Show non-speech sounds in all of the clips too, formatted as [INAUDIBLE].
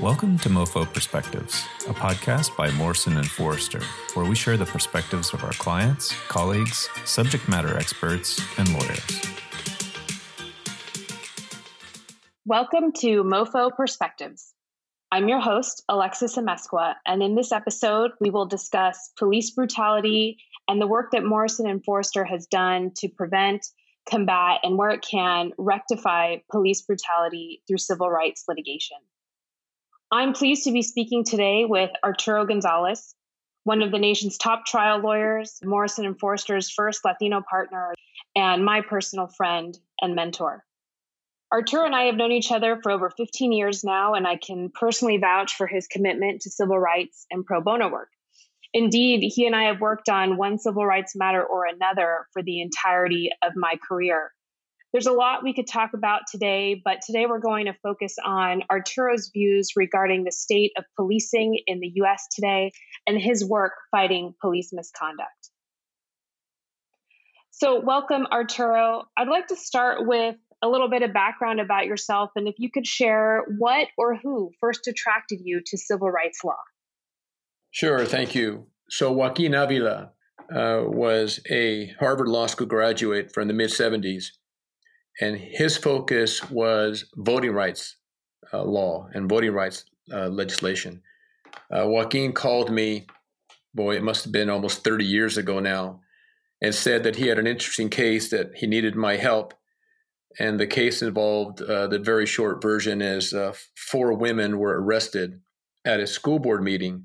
Welcome to MoFo Perspectives, a podcast by Morrison and Foerster, where we share the perspectives of our clients, colleagues, subject matter experts, and lawyers. Welcome to MoFo Perspectives. I'm your host, Alexis Amezcua, and in this episode, we will discuss police brutality and the work that Morrison and Foerster has done to prevent, combat, and where it can rectify police brutality through civil rights litigation. I'm pleased to be speaking today with Arturo Gonzalez, one of the nation's top trial lawyers, Morrison and Foerster's first Latino partner, and my personal friend and mentor. Arturo and I have known each other for over 15 years now, and I can personally vouch for his commitment to civil rights and pro bono work. Indeed, he and I have worked on one civil rights matter or another for the entirety of my career. There's a lot we could talk about today, but today we're going to focus on Arturo's views regarding the state of policing in the US today and his work fighting police misconduct. So, welcome, Arturo. I'd like to start with a little bit of background about yourself and if you could share what or who first attracted you to civil rights law. Sure, thank you. So, Joaquin Avila uh, was a Harvard Law School graduate from the mid 70s and his focus was voting rights uh, law and voting rights uh, legislation. Uh, Joaquin called me, boy, it must have been almost 30 years ago now, and said that he had an interesting case that he needed my help. And the case involved uh, the very short version is uh, four women were arrested at a school board meeting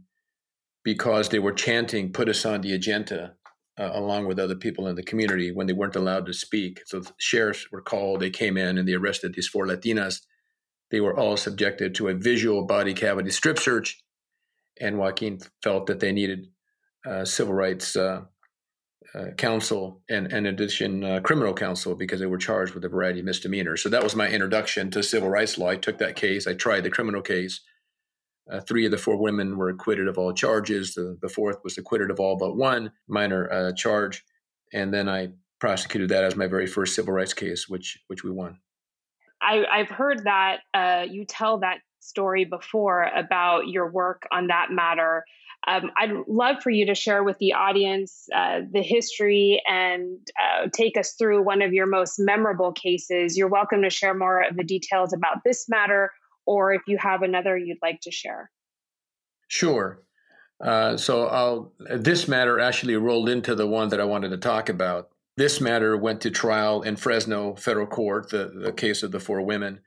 because they were chanting, "Put us on the agenda." Uh, along with other people in the community when they weren't allowed to speak. So sheriffs were called, they came in and they arrested these four Latinas. They were all subjected to a visual body cavity strip search. And Joaquin felt that they needed uh, civil rights uh, uh, counsel and, in addition, uh, criminal counsel because they were charged with a variety of misdemeanors. So that was my introduction to civil rights law. I took that case, I tried the criminal case. Uh, three of the four women were acquitted of all charges. The, the fourth was acquitted of all but one minor uh, charge. And then I prosecuted that as my very first civil rights case, which which we won. I, have heard that uh, you tell that story before about your work on that matter. Um, I'd love for you to share with the audience uh, the history and uh, take us through one of your most memorable cases. You're welcome to share more of the details about this matter or if you have another you'd like to share. Sure. Uh, so I'll, this matter actually rolled into the one that I wanted to talk about. This matter went to trial in Fresno federal court, the, the case of the four women.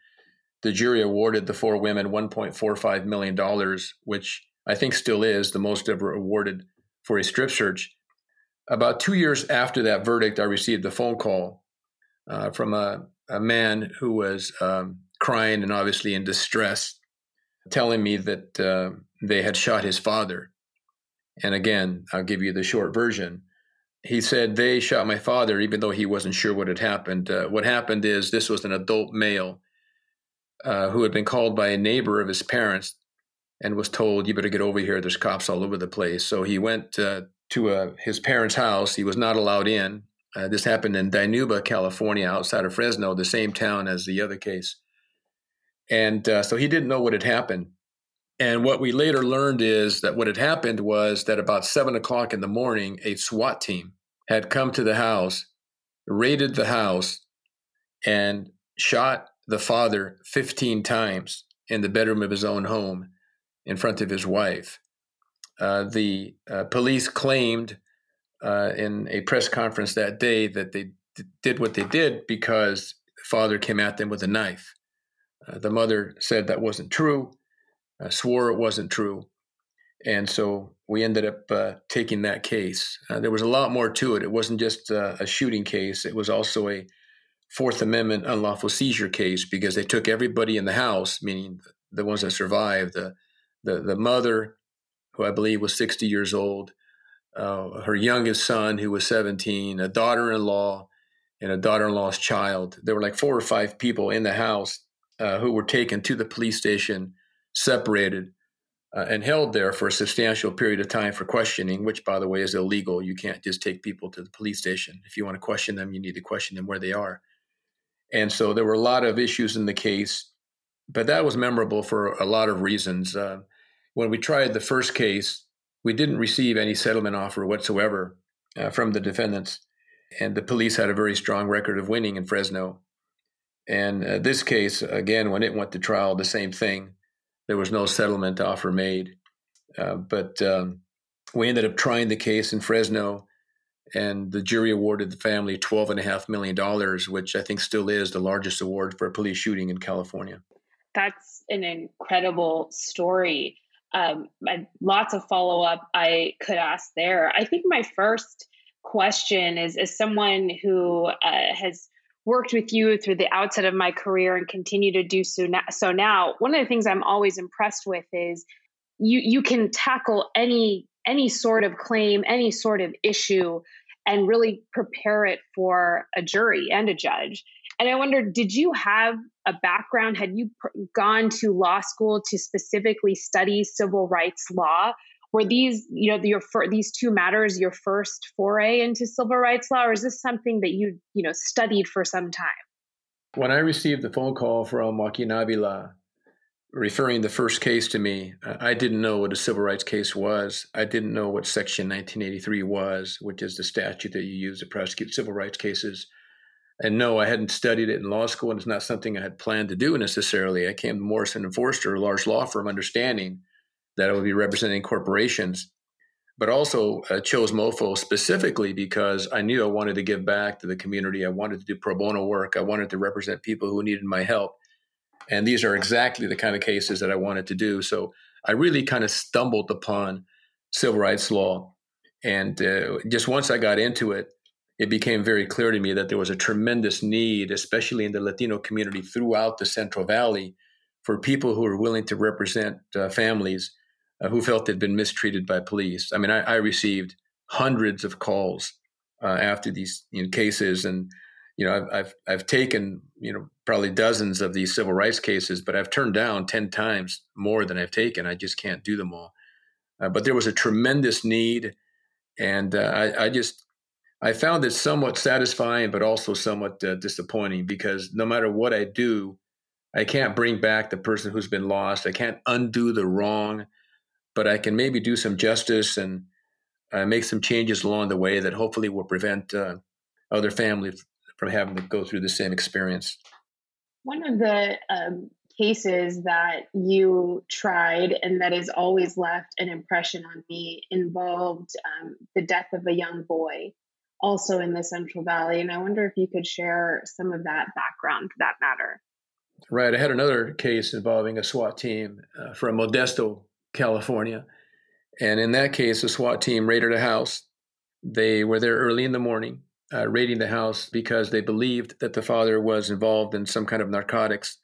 The jury awarded the four women $1.45 million, which I think still is the most ever awarded for a strip search. About two years after that verdict, I received a phone call uh, from a, a man who was um, crying and obviously in distress, telling me that uh, they had shot his father. And again, I'll give you the short version. He said they shot my father, even though he wasn't sure what had happened. Uh, what happened is this was an adult male uh, who had been called by a neighbor of his parents and was told, "You better get over here. There's cops all over the place." So he went uh, to uh, his parents' house. He was not allowed in. Uh, this happened in Dinuba, California, outside of Fresno, the same town as the other case. And uh, so he didn't know what had happened. And what we later learned is that what had happened was that about seven o'clock in the morning, a SWAT team had come to the house, raided the house, and shot the father 15 times in the bedroom of his own home in front of his wife. Uh, the uh, police claimed uh, in a press conference that day that they d- did what they did because the father came at them with a knife. Uh, the mother said that wasn't true, uh, swore it wasn't true. And so we ended up uh, taking that case. Uh, there was a lot more to it. It wasn't just uh, a shooting case, it was also a Fourth Amendment unlawful seizure case because they took everybody in the house, meaning the ones that survived, the, the, the mother, who I believe was 60 years old, her youngest son, who was 17, a daughter in law, and a daughter in law's child. There were like four or five people in the house uh, who were taken to the police station, separated, uh, and held there for a substantial period of time for questioning, which, by the way, is illegal. You can't just take people to the police station. If you want to question them, you need to question them where they are. And so there were a lot of issues in the case but that was memorable for a lot of reasons. Uh, when we tried the first case, we didn't receive any settlement offer whatsoever uh, from the defendants, and the police had a very strong record of winning in Fresno. And uh, this case, again, when it went to trial, the same thing. There was no settlement offer made. Uh, but um, we ended up trying the case in Fresno, and the jury awarded the family $12.5 million, which I think still is the largest award for a police shooting in California. That's an incredible story. Um, lots of follow up I could ask there. I think my first question is as someone who uh, has worked with you through the outset of my career and continue to do so now, so now one of the things i'm always impressed with is you you can tackle any any sort of claim any sort of issue and really prepare it for a jury and a judge. And i wonder did you have a background? Had you pr- gone to law school to specifically study civil rights law were these you know your these two matters your first foray into civil rights law or is this something that you you know studied for some time? When i received the phone call from joaquin avila referring the first case to me i didn't know what a civil rights case was. I didn't know what section 1983 was which is the statute that you use to prosecute civil rights cases. And no i hadn't studied it in law school and it's not something i had planned to do necessarily. I came to morrison and Foerster a large law firm understanding that I would be representing corporations, but also uh, chose MOFO specifically because I knew I wanted to give back to the community. I wanted to do pro bono work. I wanted to represent people who needed my help. And these are exactly the kind of cases that I wanted to do. So I really kind of stumbled upon civil rights law. And uh, just once I got into it, it became very clear to me that there was a tremendous need, especially in the Latino community throughout the Central Valley, for people who are willing to represent uh, families uh, who felt they'd been mistreated by police. I mean, I, I received hundreds of calls uh, after these you know, cases, and you know, I've, I've I've taken you know probably dozens of these civil rights cases, but I've turned down ten times more than I've taken. I just can't do them all. Uh, but there was a tremendous need, and uh, I, I, just I found it somewhat satisfying, but also somewhat uh, disappointing because no matter what I do, I can't bring back the person who's been lost. I can't undo the wrong but I can maybe do some justice and uh, make some changes along the way that hopefully will prevent uh, other families from having to go through the same experience. One of the um, cases that you tried and that has always left an impression on me involved um, the death of a young boy, also in the Central Valley. And I wonder if you could share some of that background for that matter. Right. I had another case involving a SWAT team uh, from Modesto, California. And in that case, a SWAT team raided a house. They were there early in the morning, uh, raiding the house because they believed that the father was involved in some kind of narcotics.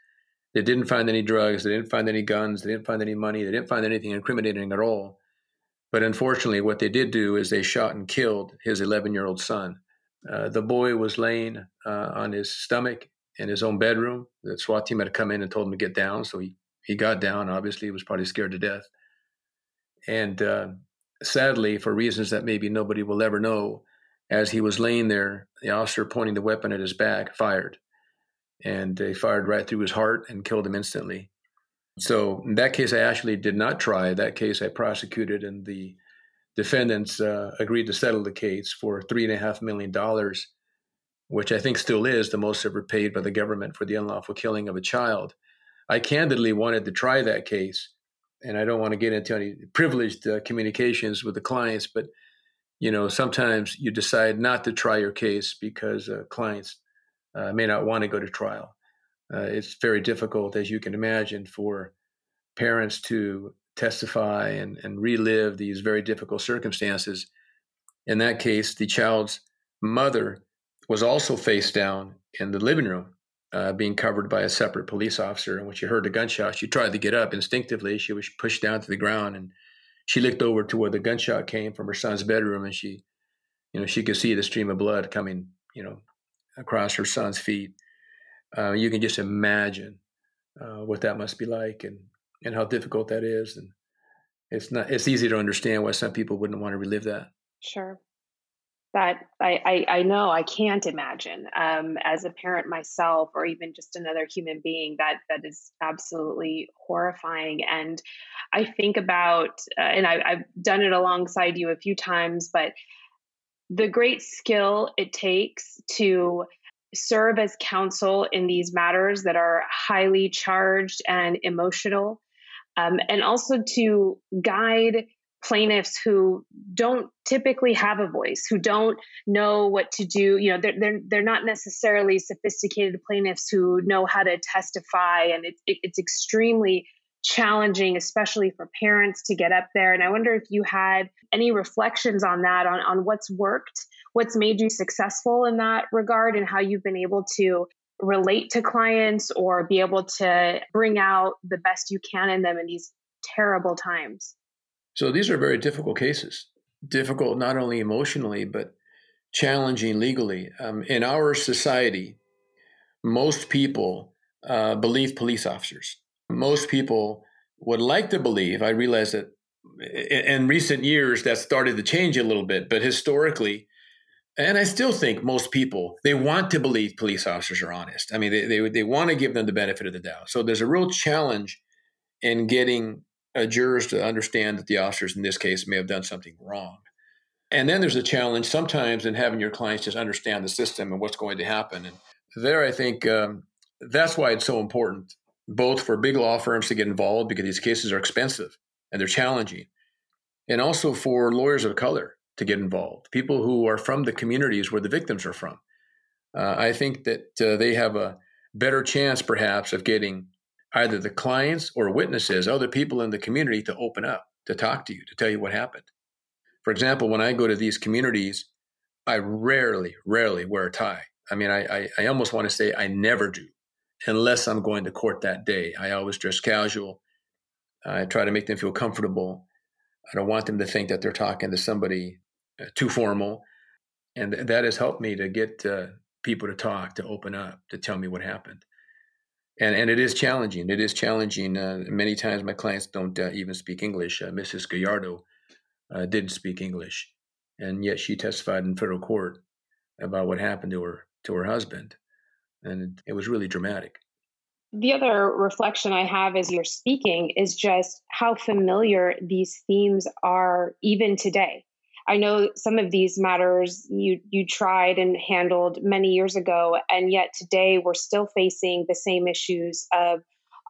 They didn't find any drugs. They didn't find any guns. They didn't find any money. They didn't find anything incriminating at all. But unfortunately, what they did do is they shot and killed his 11 year old son. Uh, the boy was laying uh, on his stomach in his own bedroom. The SWAT team had come in and told him to get down. So he, he got down. Obviously, he was probably scared to death. And uh, sadly, for reasons that maybe nobody will ever know, as he was laying there, the officer pointing the weapon at his back fired. And they fired right through his heart and killed him instantly. So, in that case, I actually did not try. That case I prosecuted, and the defendants uh, agreed to settle the case for $3.5 million, which I think still is the most ever paid by the government for the unlawful killing of a child. I candidly wanted to try that case and I don't want to get into any privileged uh, communications with the clients, but you know, sometimes you decide not to try your case because uh, clients uh, may not want to go to trial. Uh, it's very difficult, as you can imagine, for parents to testify and, and relive these very difficult circumstances. In that case, the child's mother was also face down in the living room uh, being covered by a separate police officer. And when she heard the gunshot, she tried to get up instinctively. She was pushed down to the ground and she looked over to where the gunshot came from her son's bedroom and she, you know, she could see the stream of blood coming, you know, across her son's feet. Uh, you can just imagine uh, what that must be like and, and how difficult that is. And it's not, it's easy to understand why some people wouldn't want to relive that. Sure. That I, I, I know I can't imagine um, as a parent myself, or even just another human being. That that is absolutely horrifying. And I think about, uh, and I, I've done it alongside you a few times, but the great skill it takes to serve as counsel in these matters that are highly charged and emotional, um, and also to guide plaintiffs who don't typically have a voice, who don't know what to do. You know, they're they're, they're not necessarily sophisticated plaintiffs who know how to testify, and it, it, it's extremely challenging, especially for parents to get up there. And I wonder if you had any reflections on that, on on what's worked, what's made you successful in that regard, and how you've been able to relate to clients or be able to bring out the best you can in them in these terrible times. So these are very difficult cases, difficult not only emotionally, but challenging legally. Um, in our society, most people uh, believe police officers. Most people would like to believe, I realize that in recent years that started to change a little bit, but historically, and I still think most people they want to believe police officers are honest. I mean, they they, they want to give them the benefit of the doubt. So there's a real challenge in getting uh, jurors to understand that the officers in this case may have done something wrong. And then there's a challenge sometimes in having your clients just understand the system and what's going to happen. And there, I think um, that's why it's so important, both for big law firms to get involved because these cases are expensive and they're challenging, and also for lawyers of color to get involved, people who are from the communities where the victims are from. Uh, I think that uh, they have a better chance, perhaps, of getting either the clients or witnesses, other people in the community to open up, to talk to you, to tell you what happened. For example, when I go to these communities, I rarely, rarely wear a tie. I mean, I, I, I almost want to say I never do, unless I'm going to court that day. I always dress casual. I try to make them feel comfortable. I don't want them to think that they're talking to somebody uh, too formal. And that has helped me to get uh, people to talk, to open up, to tell me what happened and and it is challenging. It is challenging. Uh, many times, my clients don't uh, even speak English. Uh, Mrs. Gallardo uh, didn't speak English, and yet she testified in federal court about what happened to her to her husband, and it was really dramatic. The other reflection I have as you're speaking is just how familiar these themes are even today. I know some of these matters you you tried and handled many years ago, and yet today we're still facing the same issues of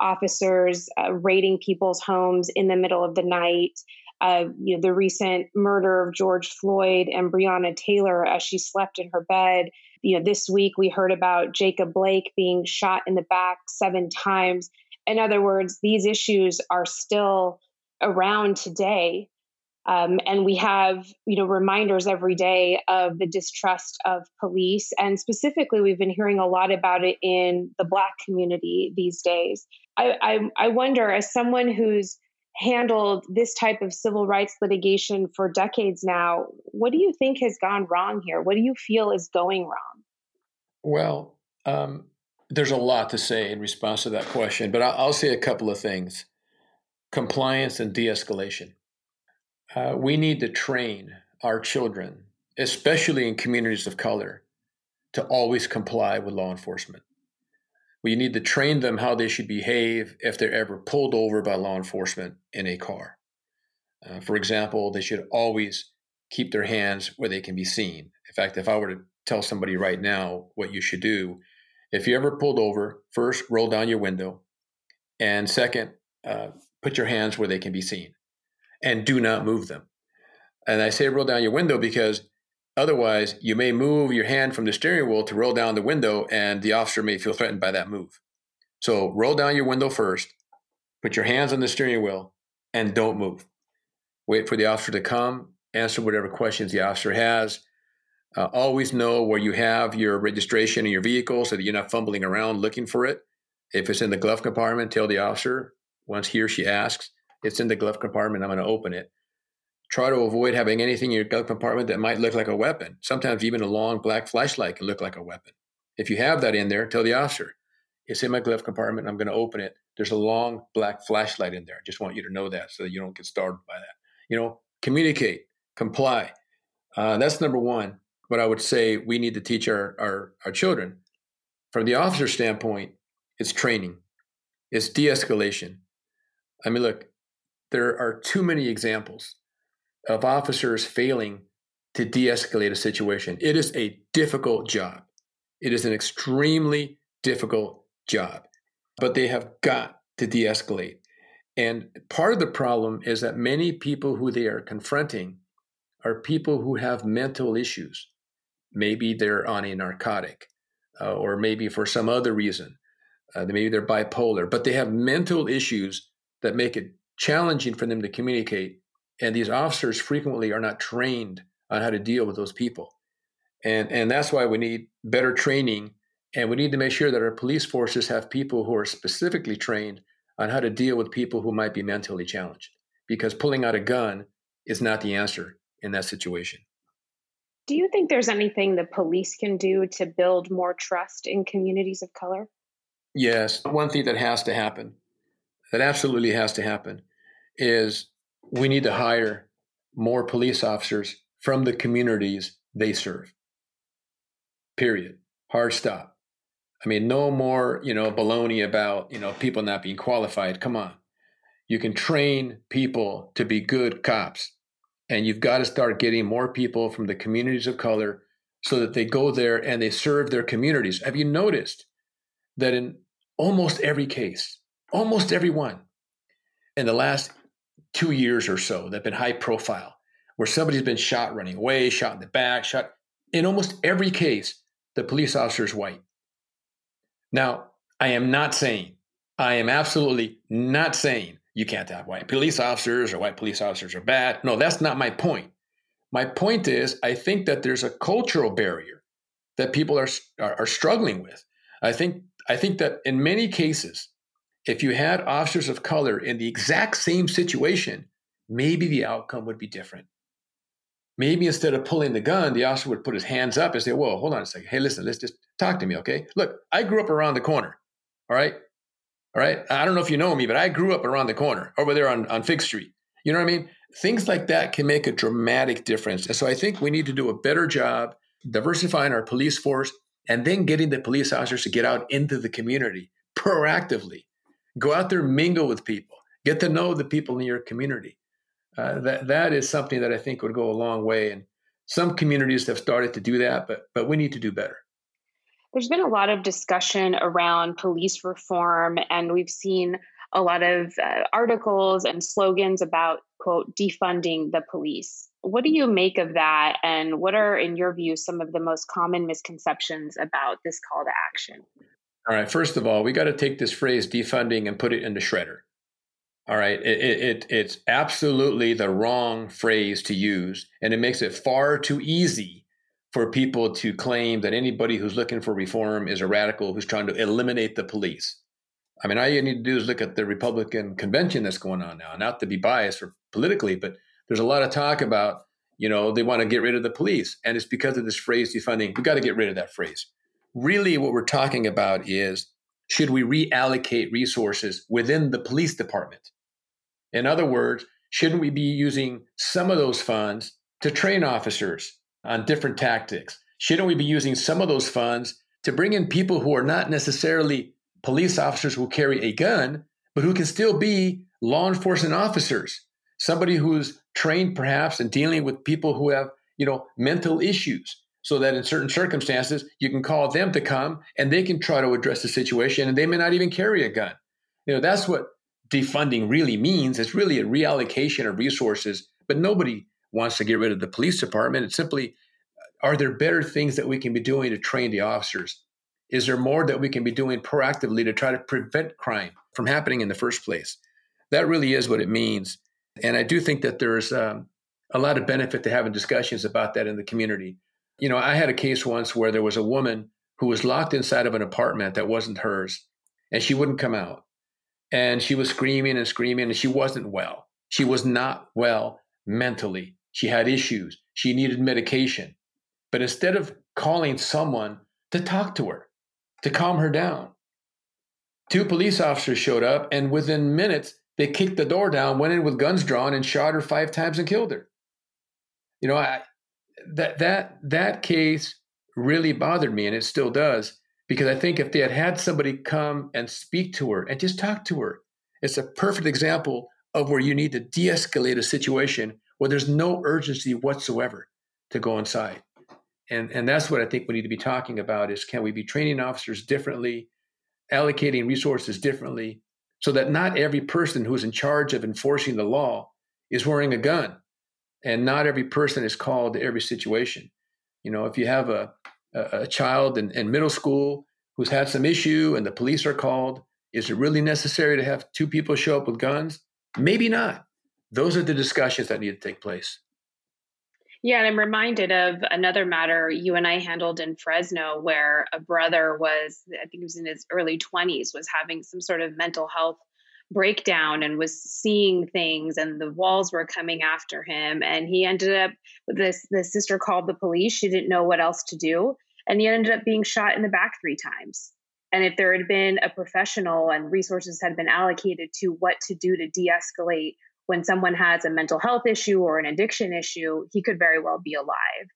officers uh, raiding people's homes in the middle of the night. Uh, you know, the recent murder of George Floyd and Breonna Taylor as she slept in her bed. You know, this week we heard about Jacob Blake being shot in the back seven times. In other words, these issues are still around today um, and we have, you know, reminders every day of the distrust of police. And specifically, we've been hearing a lot about it in the Black community these days. I, I, I wonder, as someone who's handled this type of civil rights litigation for decades now, what do you think has gone wrong here? What do you feel is going wrong? Well, um, there's a lot to say in response to that question, but I'll, I'll say a couple of things compliance and de escalation uh, we need to train our children, especially in communities of color, to always comply with law enforcement. We need to train them how they should behave if they're ever pulled over by law enforcement in a car. Uh, for example, they should always keep their hands where they can be seen. In fact, if I were to tell somebody right now what you should do, if you're ever pulled over, first roll down your window, and second, uh, put your hands where they can be seen and do not move them. And I say roll down your window because otherwise you may move your hand from the steering wheel to roll down the window and the officer may feel threatened by that move. So roll down your window first, put your hands on the steering wheel, and don't move. Wait for the officer to come, answer whatever questions the officer has. Uh, always know where you have your registration in your vehicle so that you're not fumbling around looking for it. If it's in the glove compartment, tell the officer once he or she asks. It's in the glove compartment. I'm going to open it. Try to avoid having anything in your glove compartment that might look like a weapon. Sometimes even a long black flashlight can look like a weapon. If you have that in there, tell the officer, it's in my glove compartment. I'm going to open it. There's a long black flashlight in there. I just want you to know that so that you don't get startled by that. You know, communicate, comply. Uh, that's number one. what I would say we need to teach our, our, our children. From the officer standpoint, it's training, it's de escalation. I mean, look, there are too many examples of officers failing to de escalate a situation. It is a difficult job. It is an extremely difficult job, but they have got to de escalate. And part of the problem is that many people who they are confronting are people who have mental issues. Maybe they're on a narcotic, uh, or maybe for some other reason. Uh, maybe they're bipolar, but they have mental issues that make it challenging for them to communicate. And these officers frequently are not trained on how to deal with those people. And, and that's why we need better training. And we need to make sure that our police forces have people who are specifically trained on how to deal with people who might be mentally challenged. Because pulling out a gun is not the answer in that situation. Do you think there's anything the police can do to build more trust in communities of color? Yes. One thing that has to happen, that absolutely has to happen, is we need to hire more police officers from the communities they serve. Period. Hard stop. I mean, no more, you know, baloney about, you know, people not being qualified. Come on. You can train people to be good cops. And you've got to start getting more people from the communities of color so that they go there and they serve their communities. Have you noticed that in almost every case, almost everyone in the last two years or so that have been high profile, where somebody's been shot running away, shot in the back, shot, in almost every case, the police officer is white. Now, I am not saying, I am absolutely not saying you can't have white police officers or white police officers are bad. No, that's not my point. My point is, I think that there's a cultural barrier that people are, are, are struggling with. I think I think that in many cases, if you had officers of color in the exact same situation, maybe the outcome would be different. Maybe instead of pulling the gun, the officer would put his hands up and say, Whoa, hold on a second. Hey, listen, let's just talk to me, okay? Look, I grew up around the corner. All right. All right. I don't know if you know me, but I grew up around the corner over there on, on Fig Street. You know what I mean? Things like that can make a dramatic difference. And so I think we need to do a better job diversifying our police force and then getting the police officers to get out into the community proactively. Go out there, mingle with people, get to know the people in your community. Uh, that that is something that I think would go a long way. And some communities have started to do that, but but we need to do better. There's been a lot of discussion around police reform, and we've seen a lot of uh, articles and slogans about quote defunding the police. What do you make of that and what are in your view some of the most common misconceptions about this call to action? All right, first of all, we got to take this phrase defunding and put it into shredder. All right, it, it, it's absolutely the wrong phrase to use, and it makes it far too easy for people to claim that anybody who's looking for reform is a radical who's trying to eliminate the police. I mean, all you need to do is look at the Republican convention that's going on now. Not to be biased or politically, but there's a lot of talk about, you know, they want to get rid of the police. And it's because of this phrase defunding. We got to get rid of that phrase. Really, what we're talking about is should we reallocate resources within the police department? In other words, shouldn't we be using some of those funds to train officers on different tactics? Shouldn't we be using some of those funds to bring in people who are not necessarily police officers who carry a gun, but who can still be law enforcement officers. Somebody who's trained perhaps in dealing with people who have, you know, mental issues. So that in certain circumstances, you can call them to come and they can try to address the situation and they may not even carry a gun. You know, that's what defunding really means. It's really a reallocation of resources, but nobody wants to get rid of the police department. It's simply, are there better things that we can be doing to train the officers? Is there more that we can be doing proactively to try to prevent crime from happening in the first place? That really is what it means. And I do think that there's um, a lot of benefit to having discussions about that in the community. You know, I had a case once where there was a woman who was locked inside of an apartment that wasn't hers, and she wouldn't come out. And she was screaming and screaming, and she wasn't well. She was not well mentally. She had issues. She needed medication. But instead of calling someone to talk to her, to calm her down. Two police officers showed up, and within minutes, they kicked the door down, went in with guns drawn, and shot her five times and killed her. You know, I, that that that case really bothered me, and it still does, because I think if they had had somebody come and speak to her and just talk to her, it's a perfect example of where you need to de-escalate a situation where there's no urgency whatsoever to go inside. And and that's what I think we need to be talking about is can we be training officers differently, allocating resources differently, so that not every person who's in charge of enforcing the law is wearing a gun and not every person is called to every situation. You know, if you have a, a, child in, in middle school who's had some issue and the police are called, is it really necessary to have two people show up with guns? Maybe not. Those are the discussions that need to take place. Yeah, and I'm reminded of another matter you and I handled in Fresno where a brother was, I think he was in his early 20s, was having some sort of mental health breakdown and was seeing things and the walls were coming after him. And he ended up this the sister called the police. She didn't know what else to do. And he ended up being shot in the back three times. And if there had been a professional and resources had been allocated to what to do to de-escalate when someone has a mental health issue or an addiction issue he could very well be alive.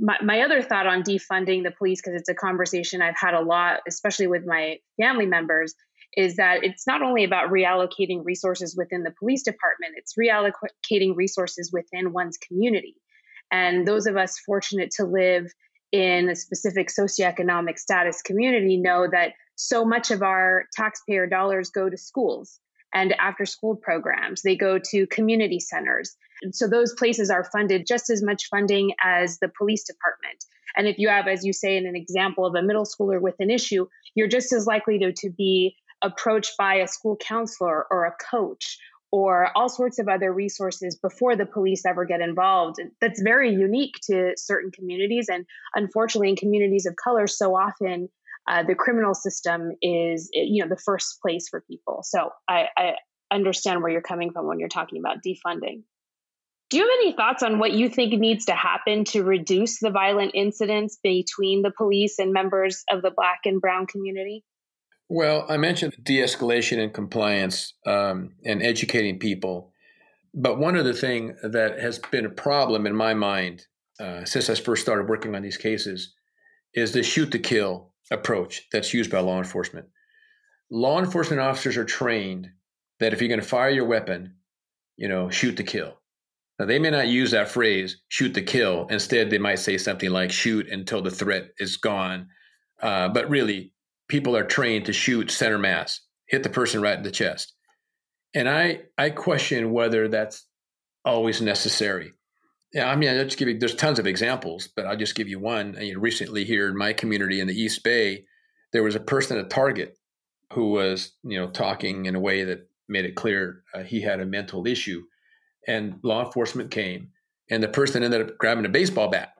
My, my other thought on defunding the police because it's a conversation i've had a lot especially with my family members is that it's not only about reallocating resources within the police department, it's reallocating resources within one's community. And those of us fortunate to live in a specific socioeconomic status community know that so much of our taxpayer dollars go to schools and after school programs. They go to community centers. And so those places are funded just as much funding as the police department. And if you have, as you say, in an example of a middle schooler with an issue, you're just as likely to, to be approached by a school counselor or a coach or all sorts of other resources before the police ever get involved. That's very unique to certain communities. And unfortunately, in communities of color, so often uh, the criminal system is you know the first place for people. So I, I understand where you're coming from when you're talking about defunding. Do you have any thoughts on what you think needs to happen to reduce the violent incidents between the police and members of the Black and Brown community? Well, I mentioned de escalation and compliance um, and educating people. But one other thing that has been a problem in my mind uh, since I first started working on these cases is the shoot to kill approach that's used by law enforcement. Law enforcement officers are trained that if you're going to fire your weapon, you know, shoot to kill. Now, they may not use that phrase, shoot to kill. Instead, they might say something like shoot until the threat is gone. Uh, but really, people are trained to shoot center mass, hit the person right in the chest. And I I question whether that's always necessary. Yeah, I mean, I'll just give you. There's tons of examples, but I'll just give you one. You know, recently here in my community in the East Bay, there was a person at Target who was, you know, talking in a way that made it clear uh, he had a mental issue, and law enforcement came, and the person ended up grabbing a baseball bat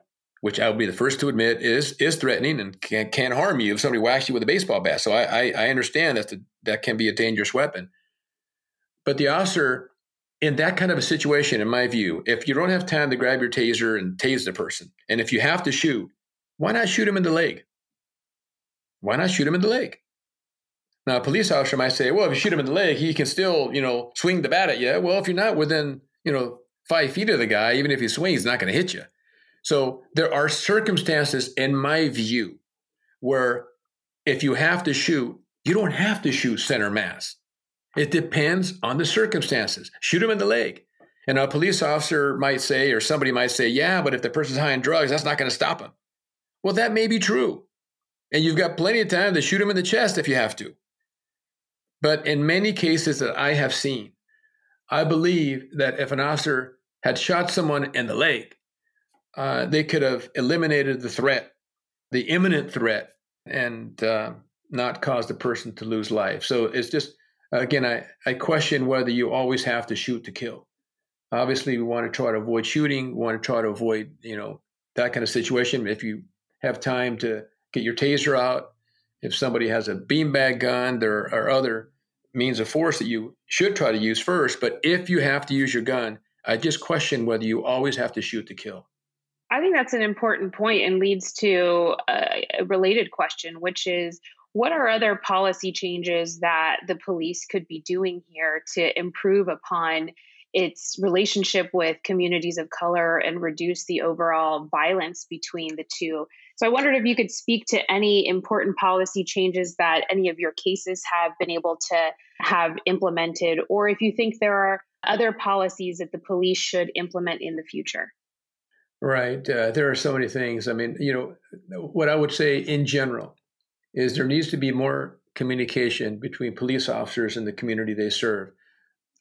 which I will be the first to admit is is threatening and can, can harm you if somebody whacks you with a baseball bat. So I, I, I understand that that can be a dangerous weapon. But the officer, in that kind of a situation, in my view, if you don't have time to grab your taser and tase the person, and if you have to shoot, why not shoot him in the leg? Why not shoot him in the leg? Now, a police officer might say, well, if you shoot him in the leg, he can still, you know, swing the bat at you. Well, if you're not within, you know, five feet of the guy, even if he swings, he's not going to hit you. So there are circumstances, in my view, where if you have to shoot, you don't have to shoot center mass. It depends on the circumstances. Shoot him in the leg. And a police officer might say, or somebody might say, yeah, but if the person's high on drugs, that's not going to stop him. Well, that may be true. And you've got plenty of time to shoot him in the chest if you have to. But in many cases that I have seen, I believe that if an officer had shot someone in the leg, uh, they could have eliminated the threat, the imminent threat, and uh, not caused the person to lose life. So it's just, again, I, I question whether you always have to shoot to kill. Obviously, we want to try to avoid shooting. We want to try to avoid, you know, that kind of situation. If you have time to get your taser out, if somebody has a beanbag gun, there are other means of force that you should try to use first. But if you have to use your gun, I just question whether you always have to shoot to kill. I think that's an important point and leads to a, related question, which is what are other policy changes that the police could be doing here to improve upon its relationship with communities of color and reduce the overall violence between the two. So I wondered if you could speak to any important policy changes that any of your cases have been able to have implemented, or if you think there are other policies that the police should implement in the future. Right. Uh, there are so many things. I mean, you know, what I would say in general is there needs to be more communication between police officers and the community they serve.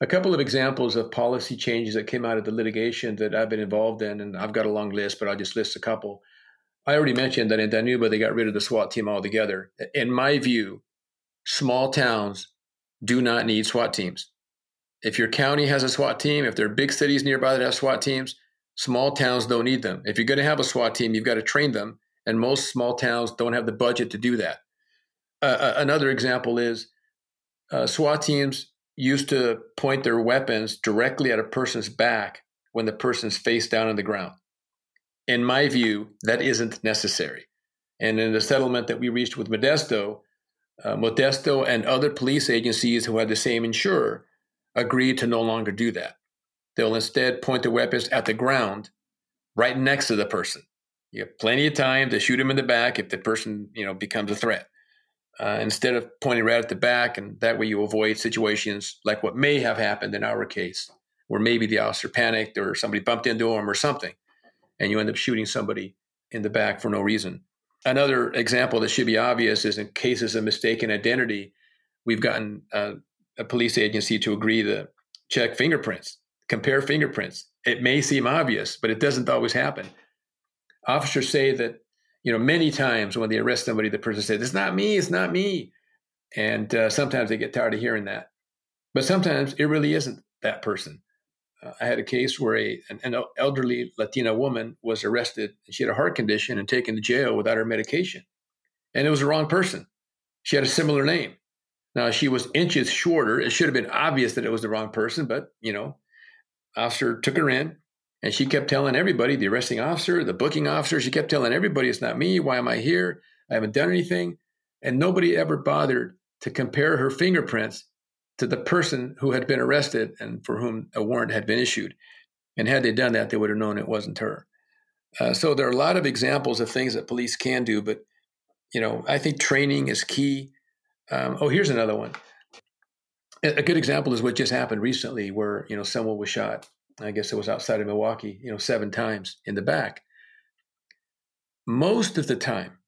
A couple of examples of policy changes that came out of the litigation that I've been involved in, and I've got a long list, but I'll just list a couple. I already mentioned that in Dinuba, they got rid of the SWAT team altogether. In my view, small towns do not need SWAT teams. If your county has a SWAT team, if there are big cities nearby that have SWAT teams, small towns don't need them. If you're going to have a SWAT team, you've got to train them, and most small towns don't have the budget to do that. Uh, another example is uh, SWAT teams used to point their weapons directly at a person's back when the person's face down on the ground. In my view, that isn't necessary. And in the settlement that we reached with Modesto, uh, Modesto and other police agencies who had the same insurer agreed to no longer do that. They'll instead point their weapons at the ground right next to the person. You have plenty of time to shoot him in the back if the person, you know, becomes a threat. Uh, instead of pointing right at the back, and that way you avoid situations like what may have happened in our case, where maybe the officer panicked or somebody bumped into him or something, and you end up shooting somebody in the back for no reason. Another example that should be obvious is in cases of mistaken identity, we've gotten uh, a police agency to agree to check fingerprints, compare fingerprints. It may seem obvious, but it doesn't always happen. Officers say that, you know, many times when they arrest somebody, the person says, "It's not me, it's not me," and uh, sometimes they get tired of hearing that. But sometimes it really isn't that person. Uh, I had a case where a an, an elderly Latina woman was arrested. and She had a heart condition and taken to jail without her medication, and it was the wrong person. She had a similar name. Now she was inches shorter. It should have been obvious that it was the wrong person, but you know, officer took her in and she kept telling everybody, the arresting officer, the booking officer, she kept telling everybody, it's not me. Why am I here? I haven't done anything. And nobody ever bothered to compare her fingerprints to the person who had been arrested and for whom a warrant had been issued. And had they done that, they would have known it wasn't her. Uh, so there are a lot of examples of things that police can do, but you know, I think training is key. Um, oh, here's another one. A good example is what just happened recently, where you know someone was shot. I guess it was outside of Milwaukee, you know, seven times in the back. Most of the time,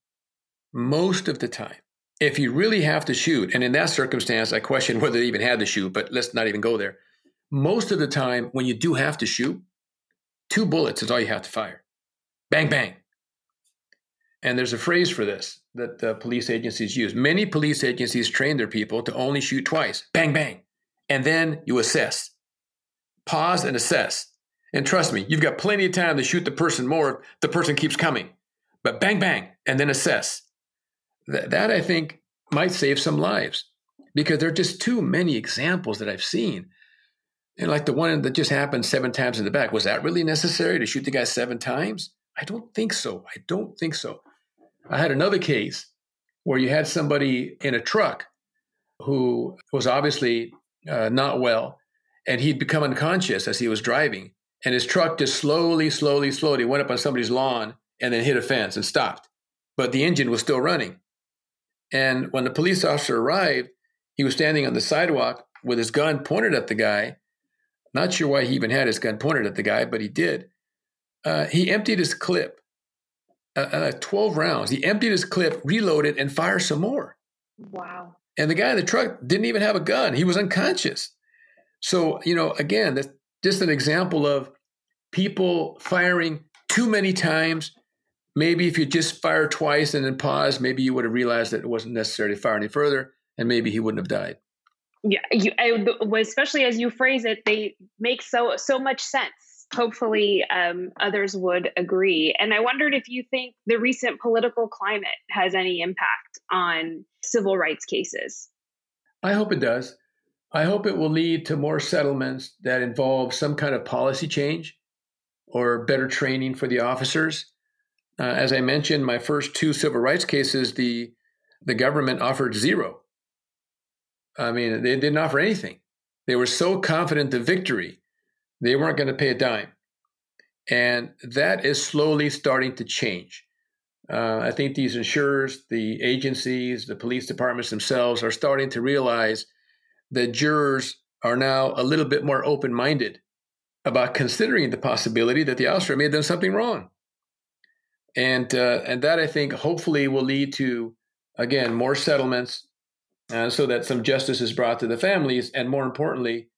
most of the time, if you really have to shoot, and in that circumstance, I question [LAUGHS] whether they even had to shoot, but let's not even go there. Most of the time, when you do have to shoot, two bullets is all you have to fire. Bang, bang. And there's a phrase for this that uh, police agencies use. Many police agencies train their people to only shoot twice bang, bang. And then you assess. Pause and assess. And trust me, you've got plenty of time to shoot the person more if the person keeps coming. But bang, bang, and then assess. Th- that I think might save some lives because there are just too many examples that I've seen. And like the one that just happened seven times in the back, was that really necessary to shoot the guy seven times? I don't think so. I don't think so. I had another case where you had somebody in a truck who was obviously uh, not well, and he'd become unconscious as he was driving. And his truck just slowly, slowly, slowly went up on somebody's lawn and then hit a fence and stopped. But the engine was still running. And when the police officer arrived, he was standing on the sidewalk with his gun pointed at the guy. Not sure why he even had his gun pointed at the guy, but he did. Uh, he emptied his clip uh, uh, 12 rounds. He emptied his clip, reloaded, and fired some more. Wow. And the guy in the truck didn't even have a gun. He was unconscious. So, you know, again, that's just an example of people firing too many times. Maybe if you just fire twice and then pause, maybe you would have realized that it wasn't necessary to fire any further, and maybe he wouldn't have died. Yeah, you, I, especially as you phrase it, they make so so much sense hopefully um, others would agree. And I wondered if you think the recent political climate has any impact on civil rights cases. I hope it does. I hope it will lead to more settlements that involve some kind of policy change or better training for the officers. Uh, as I mentioned, my first two civil rights cases, the the government offered zero. I mean, they didn't offer anything. They were so confident of victory They weren't going to pay a dime. And that is slowly starting to change. Uh, I think these insurers, the agencies, the police departments themselves are starting to realize that jurors are now a little bit more open minded about considering the possibility that the officer may have done something wrong. And, uh, and that I think hopefully will lead to, again, more settlements uh, so that some justice is brought to the families, and more importantly,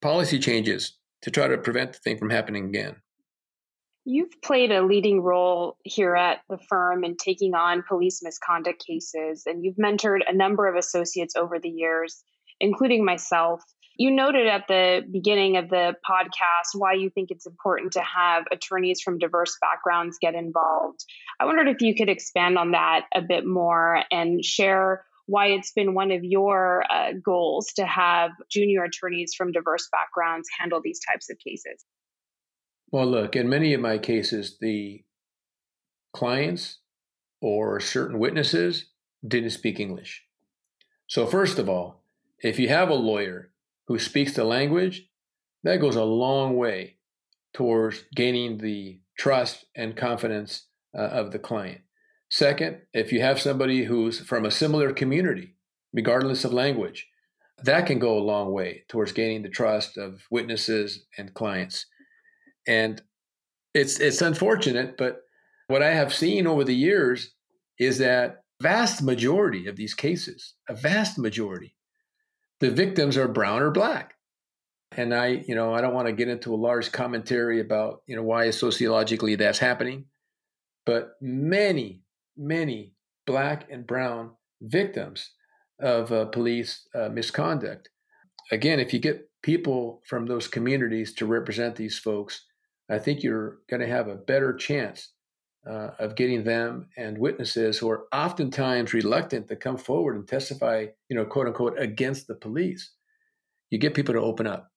policy changes to try to prevent the thing from happening again. You've played a leading role here at the firm in taking on police misconduct cases, and you've mentored a number of associates over the years, including myself. You noted at the beginning of the podcast why you think it's important to have attorneys from diverse backgrounds get involved. I wondered if you could expand on that a bit more and share why it's been one of your uh, goals to have junior attorneys from diverse backgrounds handle these types of cases. Well, look, in many of my cases, the clients or certain witnesses didn't speak English. So, first of all, if you have a lawyer who speaks the language, that goes a long way towards gaining the trust and confidence uh, of the client. Second, if you have somebody who's from a similar community, regardless of language, that can go a long way towards gaining the trust of witnesses and clients. And it's it's unfortunate, but what I have seen over the years is that vast majority of these cases, a vast majority, the victims are brown or black. And I, you know, I don't want to get into a large commentary about, you know, why sociologically that's happening, but many, many black and brown victims of uh, police uh, misconduct. Again, if you get people from those communities to represent these folks, I think you're going to have a better chance uh, of getting them and witnesses who are oftentimes reluctant to come forward and testify, you know, quote unquote, against the police. You get people to open up.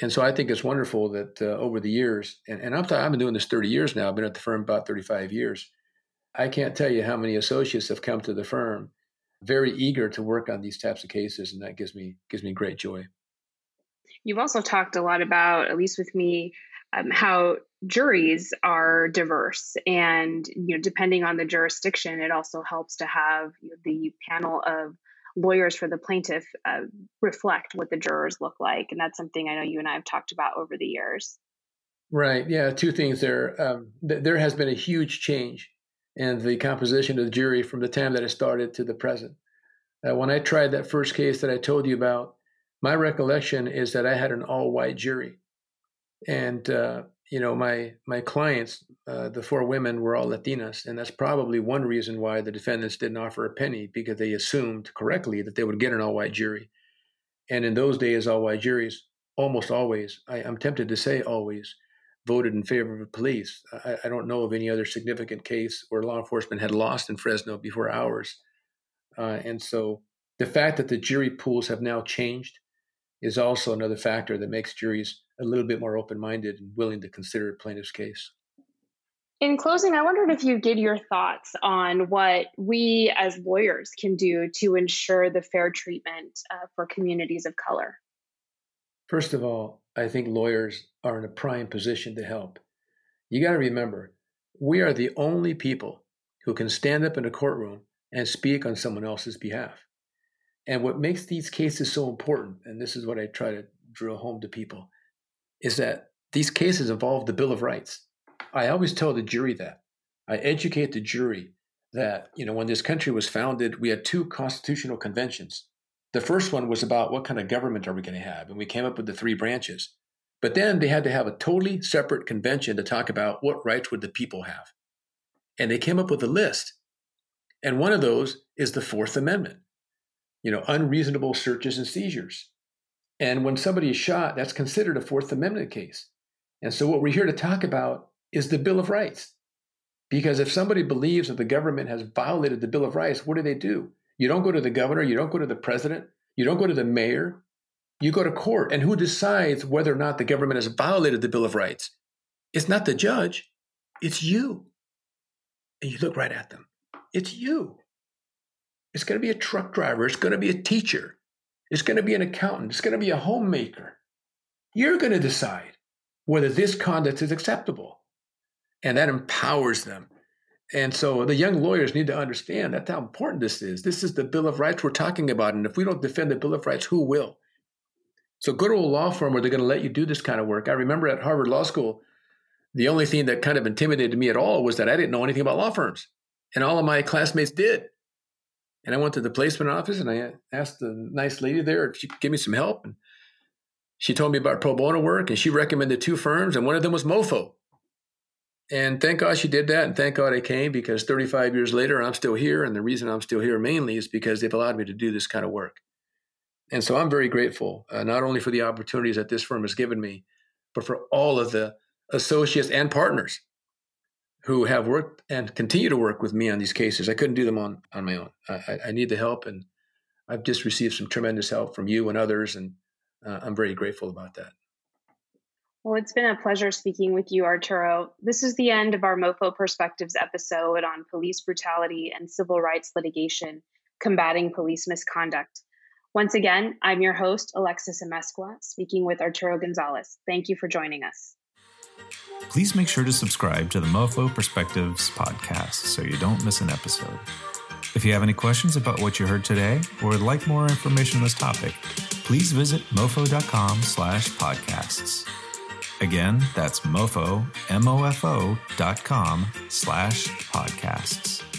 And so I think it's wonderful that uh, over the years, and, and I'm t- I've been doing this 30 years now, I've been at the firm about 35 years. I can't tell you how many associates have come to the firm very eager to work on these types of cases, and that gives me gives me great joy. You've also talked a lot about, at least with me, um, how juries are diverse, and you know, depending on the jurisdiction, it also helps to have the panel of lawyers for the plaintiff uh, reflect what the jurors look like, and that's something I know you and I have talked about over the years. Right. Yeah. Two things there. Um, th- there has been a huge change and the composition of the jury from the time that it started to the present. Uh, when I tried that first case that I told you about, my recollection is that I had an all-white jury, and uh, you know my my clients, uh, the four women, were all Latinas, and that's probably one reason why the defendants didn't offer a penny because they assumed correctly that they would get an all-white jury, and in those days, all-white juries almost always, I, I'm tempted to say always, voted in favor of the police. I, I, don't know of any other significant case where law enforcement had lost in Fresno before ours. Uh, and so the fact that the jury pools have now changed is also another factor that makes juries a little bit more open minded and willing to consider a plaintiff's case. In closing, I wondered if you get your thoughts on what we as lawyers can do to ensure the fair treatment uh, for communities of color. First of all, I think lawyers are in a prime position to help. You got to remember, we are the only people who can stand up in a courtroom and speak on someone else's behalf. And what makes these cases so important, and this is what I try to drill home to people, is that these cases involve the Bill of Rights. I always tell the jury that. I educate the jury that, you know, when this country was founded, we had two constitutional conventions. The first one was about what kind of government are we going to have? And we came up with the three branches. But then they had to have a totally separate convention to talk about what rights would the people have. And they came up with a list. And one of those is the Fourth Amendment. You know, unreasonable searches and seizures. And when somebody is shot, that's considered a Fourth Amendment case. And so what we're here to talk about is the Bill of Rights. Because if somebody believes that the government has violated the Bill of Rights, what do they do? You don't go to the governor, you don't go to the president, you don't go to the mayor, you go to court. And who decides whether or not the government has violated the Bill of Rights? It's not the judge, it's you. And you look right at them. It's you. It's going to be a truck driver, it's going to be a teacher, it's going to be an accountant, it's going to be a homemaker. You're going to decide whether this conduct is acceptable. And that empowers them. And so the young lawyers need to understand that's how important this is. This is the Bill of Rights we're talking about. And if we don't defend the Bill of Rights, who will? So go to a law firm where they're going to let you do this kind of work. I remember at Harvard Law School, the only thing that kind of intimidated me at all was that I didn't know anything about law firms. And all of my classmates did. And I went to the placement office and I asked the nice lady there if she could give me some help. And she told me about pro bono work and she recommended two firms, and one of them was MoFo. And thank God she did that. And thank God I came because 35 years later, I'm still here. And the reason I'm still here mainly is because they've allowed me to do this kind of work. And so I'm very grateful, uh, not only for the opportunities that this firm has given me, but for all of the associates and partners who have worked and continue to work with me on these cases. I couldn't do them on, on my own. I, I need the help. And I've just received some tremendous help from you and others. And uh, I'm very grateful about that. Well, it's been a pleasure speaking with you, Arturo. This is the end of our MoFo Perspectives episode on police brutality and civil rights litigation, combating police misconduct. Once again, I'm your host, Alexis Amezcua, speaking with Arturo Gonzalez. Thank you for joining us. Please make sure to subscribe to the MoFo Perspectives podcast so you don't miss an episode. If you have any questions about what you heard today or would like more information on this topic, please visit mofo.com slash podcasts. Again, that's mofo, M-O-F-O dot com slash podcasts.